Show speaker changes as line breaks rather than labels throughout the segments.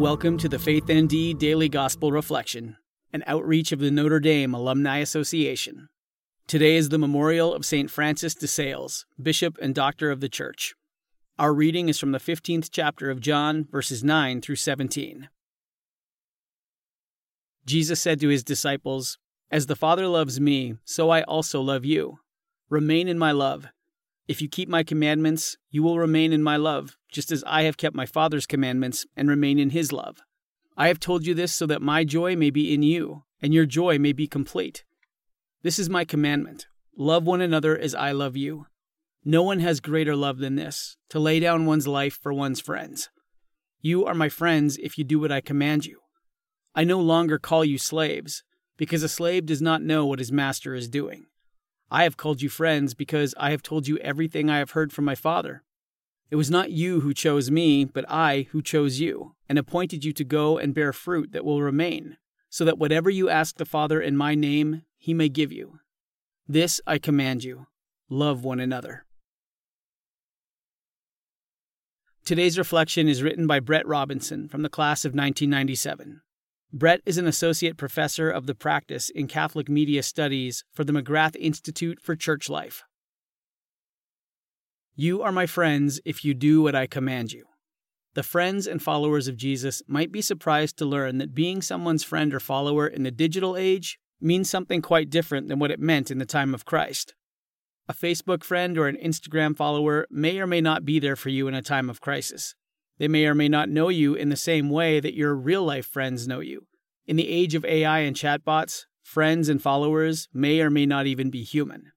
Welcome to the Faith ND Daily Gospel Reflection, an outreach of the Notre Dame Alumni Association. Today is the memorial of St. Francis de Sales, Bishop and Doctor of the Church. Our reading is from the 15th chapter of John, verses 9 through 17. Jesus said to his disciples, As the Father loves me, so I also love you. Remain in my love. If you keep my commandments, you will remain in my love, just as I have kept my Father's commandments and remain in his love. I have told you this so that my joy may be in you, and your joy may be complete. This is my commandment love one another as I love you. No one has greater love than this, to lay down one's life for one's friends. You are my friends if you do what I command you. I no longer call you slaves, because a slave does not know what his master is doing. I have called you friends because I have told you everything I have heard from my Father. It was not you who chose me, but I who chose you, and appointed you to go and bear fruit that will remain, so that whatever you ask the Father in my name, he may give you. This I command you love one another. Today's reflection is written by Brett Robinson from the class of 1997. Brett is an associate professor of the practice in Catholic Media Studies for the McGrath Institute for Church Life. You are my friends if you do what I command you. The friends and followers of Jesus might be surprised to learn that being someone's friend or follower in the digital age means something quite different than what it meant in the time of Christ. A Facebook friend or an Instagram follower may or may not be there for you in a time of crisis. They may or may not know you in the same way that your real life friends know you. In the age of AI and chatbots, friends and followers may or may not even be human.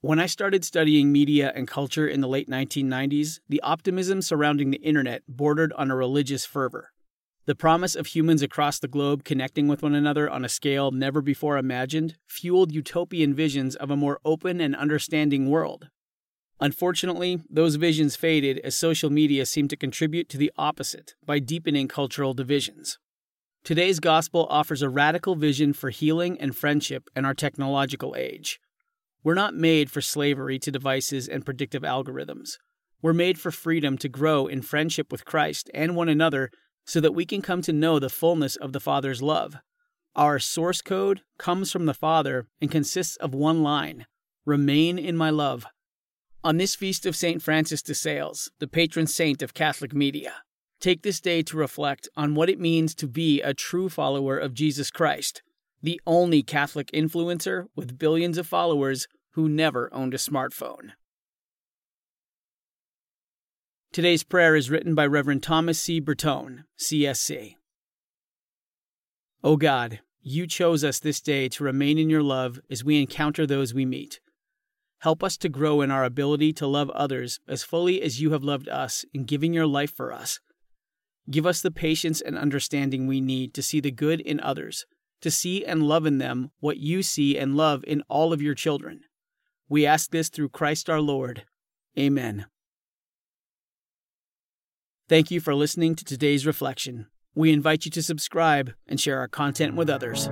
When I started studying media and culture in the late 1990s, the optimism surrounding the internet bordered on a religious fervor. The promise of humans across the globe connecting with one another on a scale never before imagined fueled utopian visions of a more open and understanding world. Unfortunately, those visions faded as social media seemed to contribute to the opposite by deepening cultural divisions. Today's gospel offers a radical vision for healing and friendship in our technological age. We're not made for slavery to devices and predictive algorithms. We're made for freedom to grow in friendship with Christ and one another so that we can come to know the fullness of the Father's love. Our source code comes from the Father and consists of one line Remain in my love. On this feast of St. Francis de Sales, the patron saint of Catholic media, take this day to reflect on what it means to be a true follower of Jesus Christ, the only Catholic influencer with billions of followers who never owned a smartphone. Today's prayer is written by Reverend Thomas C. Bertone, CSC. O God, you chose us this day to remain in your love as we encounter those we meet. Help us to grow in our ability to love others as fully as you have loved us in giving your life for us. Give us the patience and understanding we need to see the good in others, to see and love in them what you see and love in all of your children. We ask this through Christ our Lord. Amen. Thank you for listening to today's reflection. We invite you to subscribe and share our content with others.